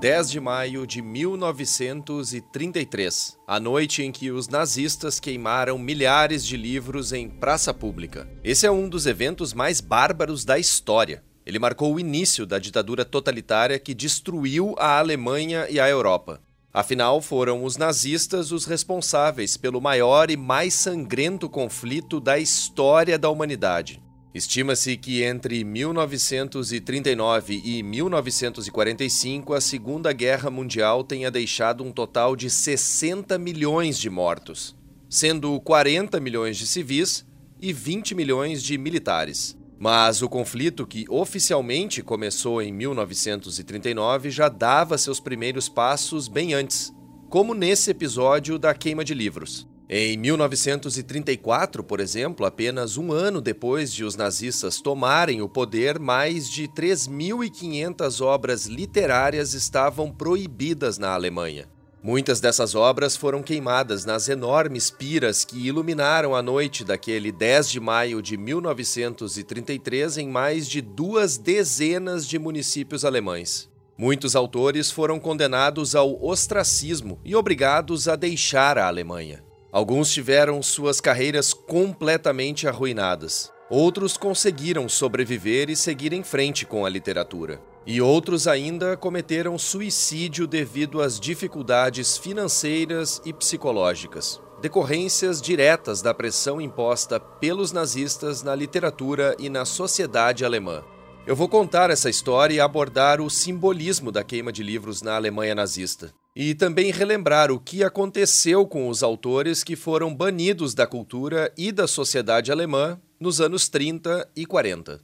10 de maio de 1933, a noite em que os nazistas queimaram milhares de livros em praça pública. Esse é um dos eventos mais bárbaros da história. Ele marcou o início da ditadura totalitária que destruiu a Alemanha e a Europa. Afinal, foram os nazistas os responsáveis pelo maior e mais sangrento conflito da história da humanidade. Estima-se que entre 1939 e 1945 a Segunda Guerra Mundial tenha deixado um total de 60 milhões de mortos, sendo 40 milhões de civis e 20 milhões de militares. Mas o conflito, que oficialmente começou em 1939, já dava seus primeiros passos bem antes, como nesse episódio da queima de livros. Em 1934, por exemplo, apenas um ano depois de os nazistas tomarem o poder, mais de 3.500 obras literárias estavam proibidas na Alemanha. Muitas dessas obras foram queimadas nas enormes piras que iluminaram a noite daquele 10 de maio de 1933 em mais de duas dezenas de municípios alemães. Muitos autores foram condenados ao ostracismo e obrigados a deixar a Alemanha. Alguns tiveram suas carreiras completamente arruinadas. Outros conseguiram sobreviver e seguir em frente com a literatura. E outros ainda cometeram suicídio devido às dificuldades financeiras e psicológicas, decorrências diretas da pressão imposta pelos nazistas na literatura e na sociedade alemã. Eu vou contar essa história e abordar o simbolismo da queima de livros na Alemanha nazista e também relembrar o que aconteceu com os autores que foram banidos da cultura e da sociedade alemã nos anos 30 e 40.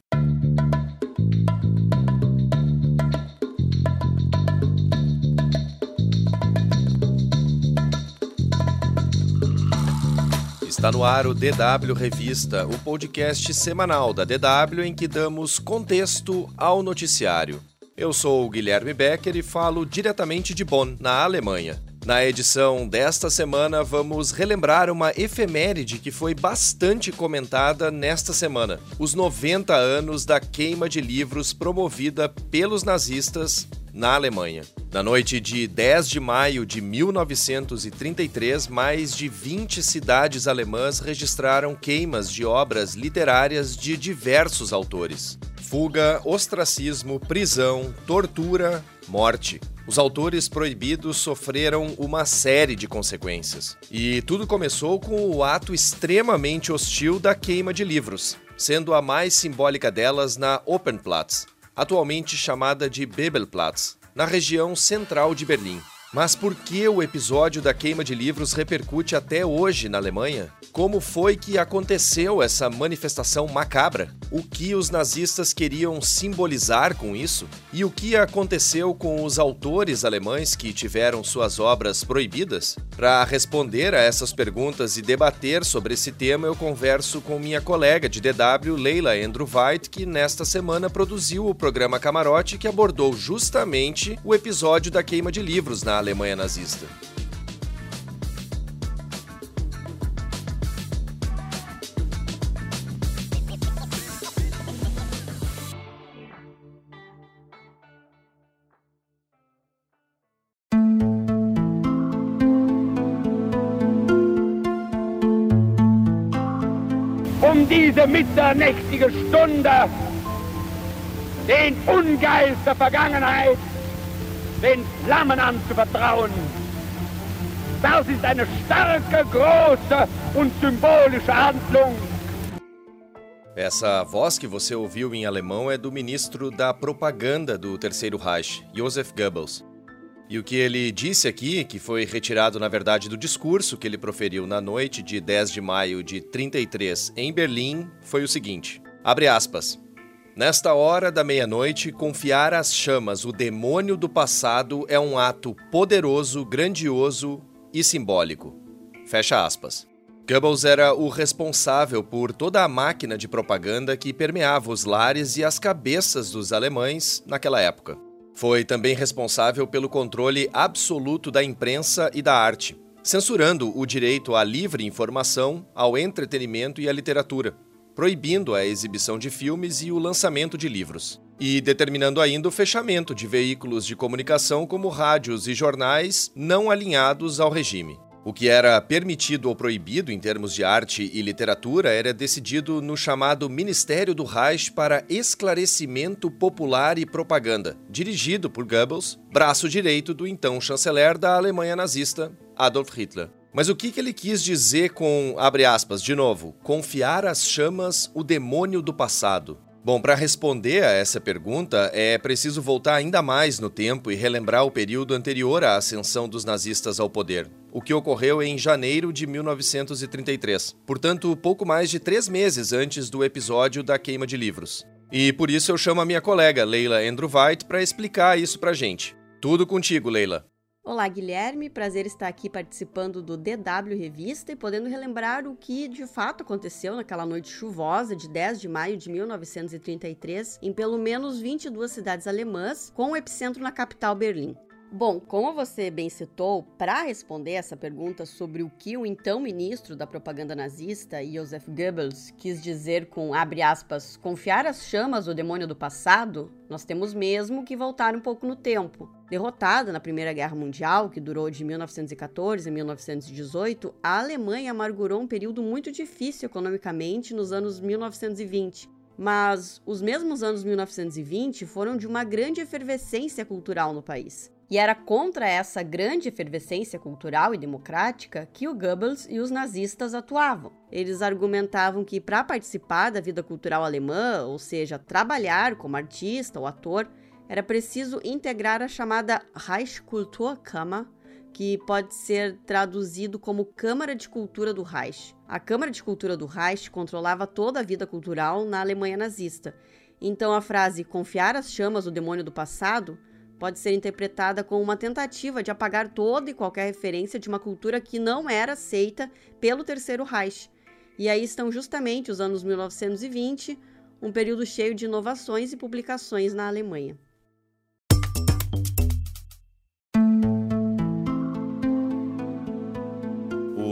Está no ar o DW Revista, o podcast semanal da DW em que damos contexto ao noticiário. Eu sou o Guilherme Becker e falo diretamente de Bonn, na Alemanha. Na edição desta semana, vamos relembrar uma efeméride que foi bastante comentada nesta semana: os 90 anos da queima de livros promovida pelos nazistas na Alemanha. Na noite de 10 de maio de 1933, mais de 20 cidades alemãs registraram queimas de obras literárias de diversos autores fuga, ostracismo, prisão, tortura, morte. Os autores proibidos sofreram uma série de consequências. E tudo começou com o ato extremamente hostil da queima de livros, sendo a mais simbólica delas na Opernplatz, atualmente chamada de Bebelplatz, na região central de Berlim. Mas por que o episódio da queima de livros repercute até hoje na Alemanha? Como foi que aconteceu essa manifestação macabra? O que os nazistas queriam simbolizar com isso? E o que aconteceu com os autores alemães que tiveram suas obras proibidas? Para responder a essas perguntas e debater sobre esse tema, eu converso com minha colega de DW, Leila Andrew White, que nesta semana produziu o programa Camarote que abordou justamente o episódio da queima de livros na Alemanha nazista. diese mitternächtige Stunde den Ungeist der Vergangenheit, den Flammen anzuvertrauen. Das ist eine starke, große und symbolische Handlung. Essa voz que você ouviu em alemão é do ministro da propaganda do Terceiro Reich, Joseph Goebbels. E o que ele disse aqui, que foi retirado na verdade do discurso que ele proferiu na noite de 10 de maio de 33 em Berlim, foi o seguinte: abre aspas. Nesta hora da meia-noite, confiar às chamas o demônio do passado é um ato poderoso, grandioso e simbólico. Fecha aspas. Goebbels era o responsável por toda a máquina de propaganda que permeava os lares e as cabeças dos alemães naquela época. Foi também responsável pelo controle absoluto da imprensa e da arte, censurando o direito à livre informação, ao entretenimento e à literatura. Proibindo a exibição de filmes e o lançamento de livros. E determinando ainda o fechamento de veículos de comunicação como rádios e jornais não alinhados ao regime. O que era permitido ou proibido em termos de arte e literatura era decidido no chamado Ministério do Reich para Esclarecimento Popular e Propaganda, dirigido por Goebbels, braço direito do então chanceler da Alemanha nazista, Adolf Hitler. Mas o que, que ele quis dizer com, abre aspas, de novo, confiar às chamas o demônio do passado? Bom, para responder a essa pergunta, é preciso voltar ainda mais no tempo e relembrar o período anterior à ascensão dos nazistas ao poder, o que ocorreu em janeiro de 1933, portanto, pouco mais de três meses antes do episódio da queima de livros. E por isso eu chamo a minha colega Leila Andrew White para explicar isso para gente. Tudo contigo, Leila. Olá, Guilherme. Prazer estar aqui participando do DW Revista e podendo relembrar o que de fato aconteceu naquela noite chuvosa de 10 de maio de 1933 em pelo menos 22 cidades alemãs, com o epicentro na capital Berlim. Bom, como você bem citou, para responder essa pergunta sobre o que o então ministro da propaganda nazista, Joseph Goebbels, quis dizer com, abre aspas, confiar as chamas do demônio do passado, nós temos mesmo que voltar um pouco no tempo. Derrotada na Primeira Guerra Mundial, que durou de 1914 a 1918, a Alemanha amargurou um período muito difícil economicamente nos anos 1920. Mas os mesmos anos 1920 foram de uma grande efervescência cultural no país. E era contra essa grande efervescência cultural e democrática que o Goebbels e os nazistas atuavam. Eles argumentavam que para participar da vida cultural alemã, ou seja, trabalhar como artista ou ator, era preciso integrar a chamada Reichskulturkammer, que pode ser traduzido como Câmara de Cultura do Reich. A Câmara de Cultura do Reich controlava toda a vida cultural na Alemanha nazista. Então a frase confiar as chamas do demônio do passado pode ser interpretada como uma tentativa de apagar toda e qualquer referência de uma cultura que não era aceita pelo Terceiro Reich. E aí estão justamente os anos 1920, um período cheio de inovações e publicações na Alemanha.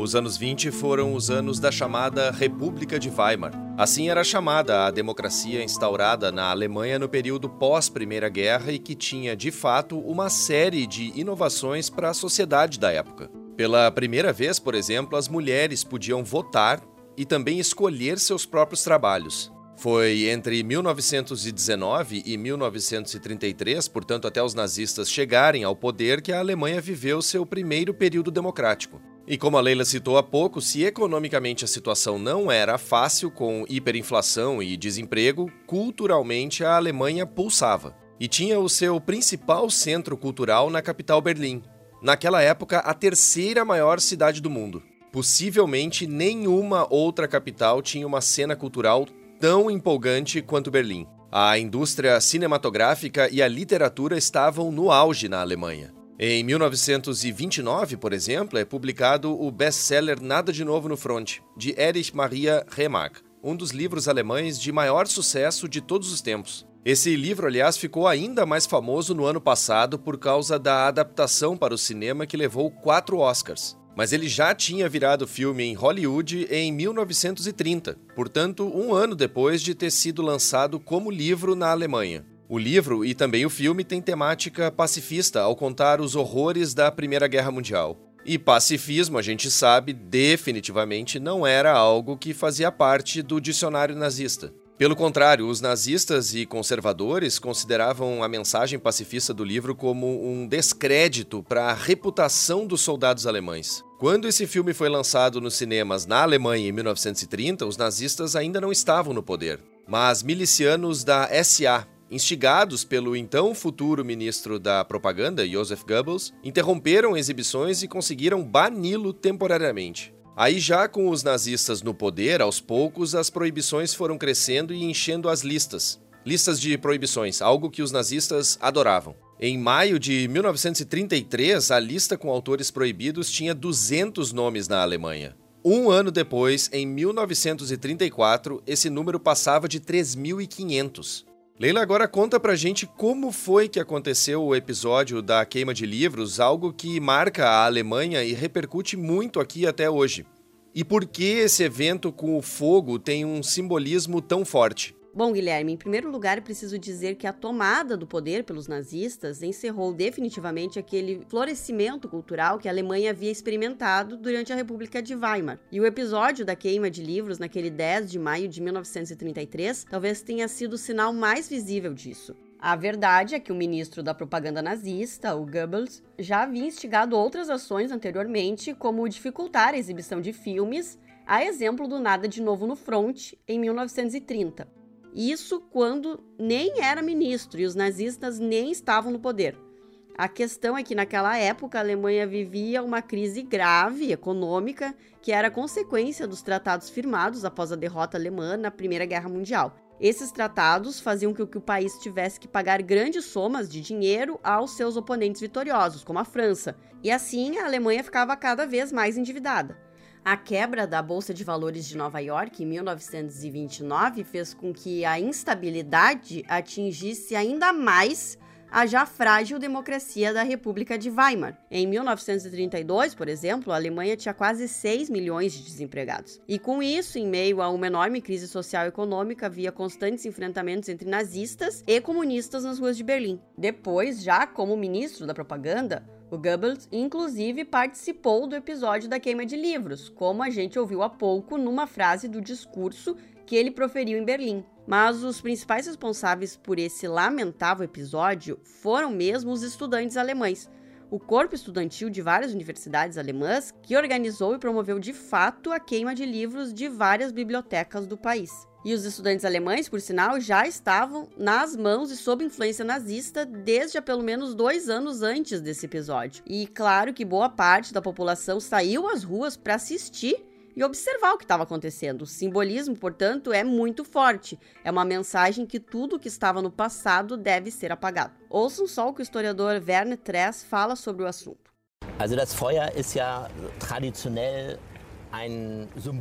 Os anos 20 foram os anos da chamada República de Weimar. Assim era chamada a democracia instaurada na Alemanha no período pós-Primeira Guerra e que tinha, de fato, uma série de inovações para a sociedade da época. Pela primeira vez, por exemplo, as mulheres podiam votar e também escolher seus próprios trabalhos. Foi entre 1919 e 1933, portanto até os nazistas chegarem ao poder, que a Alemanha viveu seu primeiro período democrático. E como a Leila citou há pouco, se economicamente a situação não era fácil com hiperinflação e desemprego, culturalmente a Alemanha pulsava. E tinha o seu principal centro cultural na capital Berlim, naquela época a terceira maior cidade do mundo. Possivelmente nenhuma outra capital tinha uma cena cultural tão empolgante quanto Berlim. A indústria cinematográfica e a literatura estavam no auge na Alemanha. Em 1929, por exemplo, é publicado o best-seller Nada de Novo no Front, de Erich Maria Remarque, um dos livros alemães de maior sucesso de todos os tempos. Esse livro, aliás, ficou ainda mais famoso no ano passado por causa da adaptação para o cinema que levou quatro Oscars. Mas ele já tinha virado filme em Hollywood em 1930, portanto, um ano depois de ter sido lançado como livro na Alemanha. O livro e também o filme têm temática pacifista ao contar os horrores da Primeira Guerra Mundial. E pacifismo, a gente sabe, definitivamente não era algo que fazia parte do dicionário nazista. Pelo contrário, os nazistas e conservadores consideravam a mensagem pacifista do livro como um descrédito para a reputação dos soldados alemães. Quando esse filme foi lançado nos cinemas na Alemanha em 1930, os nazistas ainda não estavam no poder. Mas milicianos da SA, instigados pelo então futuro ministro da propaganda, Joseph Goebbels, interromperam exibições e conseguiram bani-lo temporariamente. Aí, já com os nazistas no poder, aos poucos as proibições foram crescendo e enchendo as listas. Listas de proibições, algo que os nazistas adoravam. Em maio de 1933, a lista com autores proibidos tinha 200 nomes na Alemanha. Um ano depois, em 1934, esse número passava de 3.500. Leila, agora conta pra gente como foi que aconteceu o episódio da queima de livros, algo que marca a Alemanha e repercute muito aqui até hoje. E por que esse evento com o fogo tem um simbolismo tão forte? Bom, Guilherme, em primeiro lugar, preciso dizer que a tomada do poder pelos nazistas encerrou definitivamente aquele florescimento cultural que a Alemanha havia experimentado durante a República de Weimar. E o episódio da queima de livros naquele 10 de maio de 1933 talvez tenha sido o sinal mais visível disso. A verdade é que o ministro da propaganda nazista, o Goebbels, já havia instigado outras ações anteriormente, como dificultar a exibição de filmes, a exemplo do Nada de Novo no Front, em 1930. Isso quando nem era ministro e os nazistas nem estavam no poder. A questão é que naquela época a Alemanha vivia uma crise grave econômica que era consequência dos tratados firmados após a derrota alemã na Primeira Guerra Mundial. Esses tratados faziam com que o país tivesse que pagar grandes somas de dinheiro aos seus oponentes vitoriosos, como a França, e assim a Alemanha ficava cada vez mais endividada. A quebra da Bolsa de Valores de Nova York em 1929 fez com que a instabilidade atingisse ainda mais a já frágil democracia da República de Weimar. Em 1932, por exemplo, a Alemanha tinha quase 6 milhões de desempregados. E com isso, em meio a uma enorme crise social e econômica, havia constantes enfrentamentos entre nazistas e comunistas nas ruas de Berlim. Depois, já como ministro da propaganda, o Goebbels, inclusive, participou do episódio da queima de livros, como a gente ouviu há pouco numa frase do discurso que ele proferiu em Berlim. Mas os principais responsáveis por esse lamentável episódio foram mesmo os estudantes alemães, o corpo estudantil de várias universidades alemãs que organizou e promoveu de fato a queima de livros de várias bibliotecas do país. E os estudantes alemães, por sinal, já estavam nas mãos e sob influência nazista desde há pelo menos dois anos antes desse episódio. E claro que boa parte da população saiu às ruas para assistir e observar o que estava acontecendo. O simbolismo, portanto, é muito forte. É uma mensagem que tudo que estava no passado deve ser apagado. Ouçam só o que o historiador Werner Tress fala sobre o assunto. Also das Feuer ist ja traditionell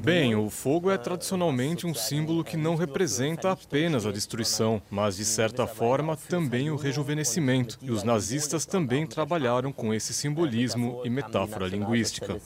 Bem, o fogo é tradicionalmente um símbolo que não representa apenas a destruição, mas de certa forma também o rejuvenescimento. E os nazistas também trabalharam com esse simbolismo e metáfora linguística.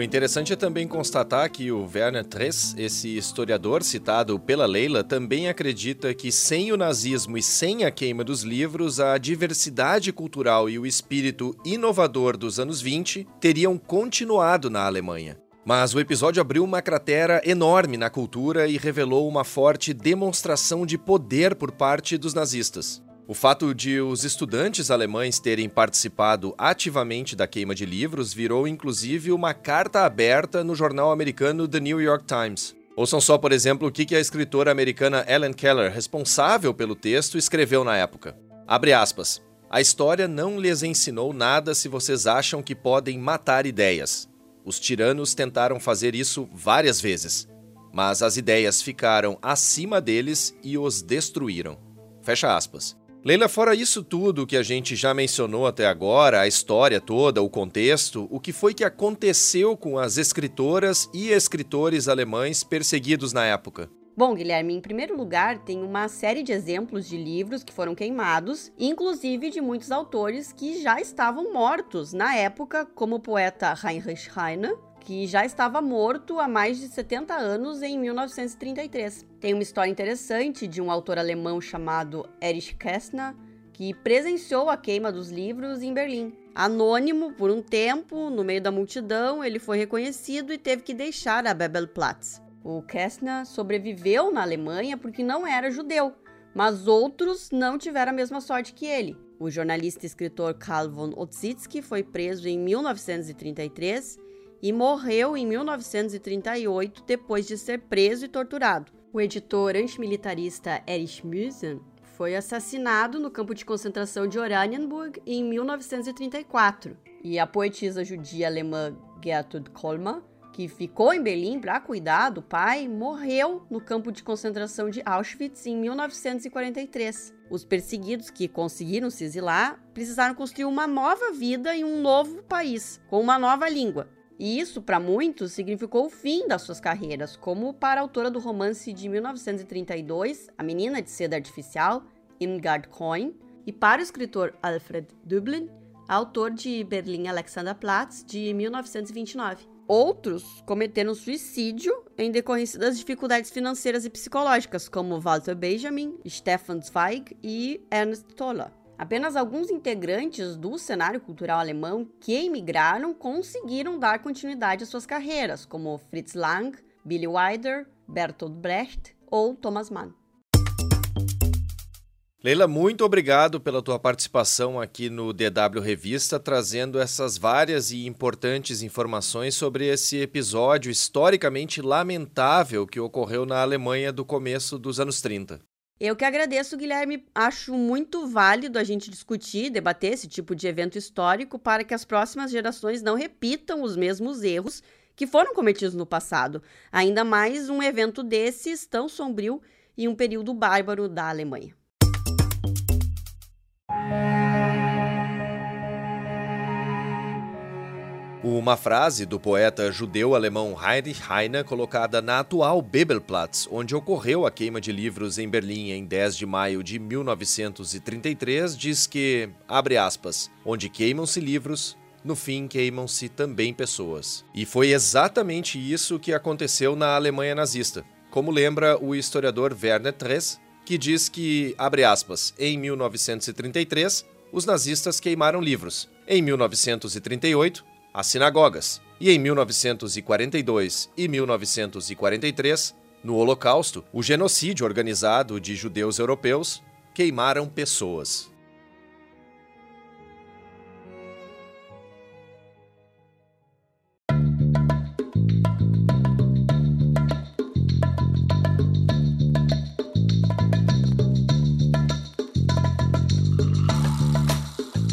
O interessante é também constatar que o Werner Tress, esse historiador citado pela Leila, também acredita que sem o nazismo e sem a queima dos livros, a diversidade cultural e o espírito inovador dos anos 20 teriam continuado na Alemanha. Mas o episódio abriu uma cratera enorme na cultura e revelou uma forte demonstração de poder por parte dos nazistas. O fato de os estudantes alemães terem participado ativamente da queima de livros virou inclusive uma carta aberta no jornal americano The New York Times. Ouçam só, por exemplo, o que a escritora americana Ellen Keller, responsável pelo texto, escreveu na época. Abre aspas. A história não lhes ensinou nada se vocês acham que podem matar ideias. Os tiranos tentaram fazer isso várias vezes, mas as ideias ficaram acima deles e os destruíram. Fecha aspas. Leila, fora isso tudo que a gente já mencionou até agora, a história toda, o contexto, o que foi que aconteceu com as escritoras e escritores alemães perseguidos na época? Bom, Guilherme, em primeiro lugar, tem uma série de exemplos de livros que foram queimados, inclusive de muitos autores que já estavam mortos na época, como o poeta Heinrich Heine, que já estava morto há mais de 70 anos em 1933. Tem uma história interessante de um autor alemão chamado Erich Kästner, que presenciou a queima dos livros em Berlim. Anônimo por um tempo, no meio da multidão, ele foi reconhecido e teve que deixar a Bebelplatz. O Kästner sobreviveu na Alemanha porque não era judeu, mas outros não tiveram a mesma sorte que ele. O jornalista e escritor Karl von Otzitsky foi preso em 1933 e morreu em 1938 depois de ser preso e torturado. O editor antimilitarista Erich Müsen foi assassinado no campo de concentração de Oranienburg em 1934. E a poetisa judia alemã Gertrud Kolmar, que ficou em Berlim para cuidar do pai, morreu no campo de concentração de Auschwitz em 1943. Os perseguidos que conseguiram se exilar precisaram construir uma nova vida em um novo país, com uma nova língua. E isso, para muitos, significou o fim das suas carreiras, como para a autora do romance de 1932, A Menina de Seda Artificial, Ingard Coin, e para o escritor Alfred Dublin, autor de Berlim Alexanderplatz, de 1929. Outros cometeram suicídio em decorrência das dificuldades financeiras e psicológicas, como Walter Benjamin, Stefan Zweig e Ernst Toller. Apenas alguns integrantes do cenário cultural alemão que emigraram conseguiram dar continuidade às suas carreiras, como Fritz Lang, Billy Wilder, Bertolt Brecht ou Thomas Mann. Leila, muito obrigado pela tua participação aqui no DW Revista, trazendo essas várias e importantes informações sobre esse episódio historicamente lamentável que ocorreu na Alemanha do começo dos anos 30. Eu que agradeço, Guilherme. Acho muito válido a gente discutir, debater esse tipo de evento histórico para que as próximas gerações não repitam os mesmos erros que foram cometidos no passado. Ainda mais um evento desses tão sombrio e um período bárbaro da Alemanha. Uma frase do poeta judeu-alemão Heinrich Heine colocada na atual Bebelplatz, onde ocorreu a queima de livros em Berlim em 10 de maio de 1933, diz que, abre aspas, onde queimam-se livros, no fim queimam-se também pessoas. E foi exatamente isso que aconteceu na Alemanha nazista. Como lembra o historiador Werner Tress, que diz que, abre aspas, em 1933, os nazistas queimaram livros. Em 1938, as sinagogas, e em 1942 e 1943, no Holocausto, o genocídio organizado de judeus europeus, queimaram pessoas.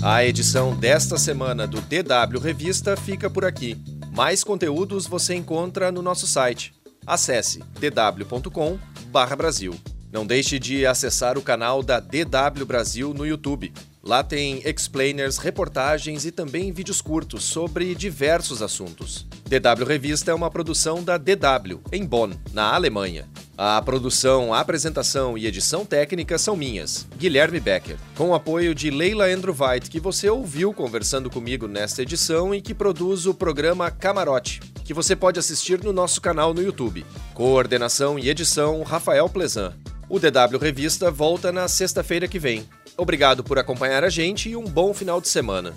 A edição desta semana do DW Revista fica por aqui. Mais conteúdos você encontra no nosso site. Acesse dw.com/brasil. Não deixe de acessar o canal da DW Brasil no YouTube. Lá tem explainers, reportagens e também vídeos curtos sobre diversos assuntos. DW Revista é uma produção da DW, em Bonn, na Alemanha. A produção, a apresentação e edição técnica são minhas, Guilherme Becker, com o apoio de Leila Andrewveit, que você ouviu conversando comigo nesta edição e que produz o programa Camarote, que você pode assistir no nosso canal no YouTube. Coordenação e edição, Rafael Plezan. O DW Revista volta na sexta-feira que vem. Obrigado por acompanhar a gente e um bom final de semana.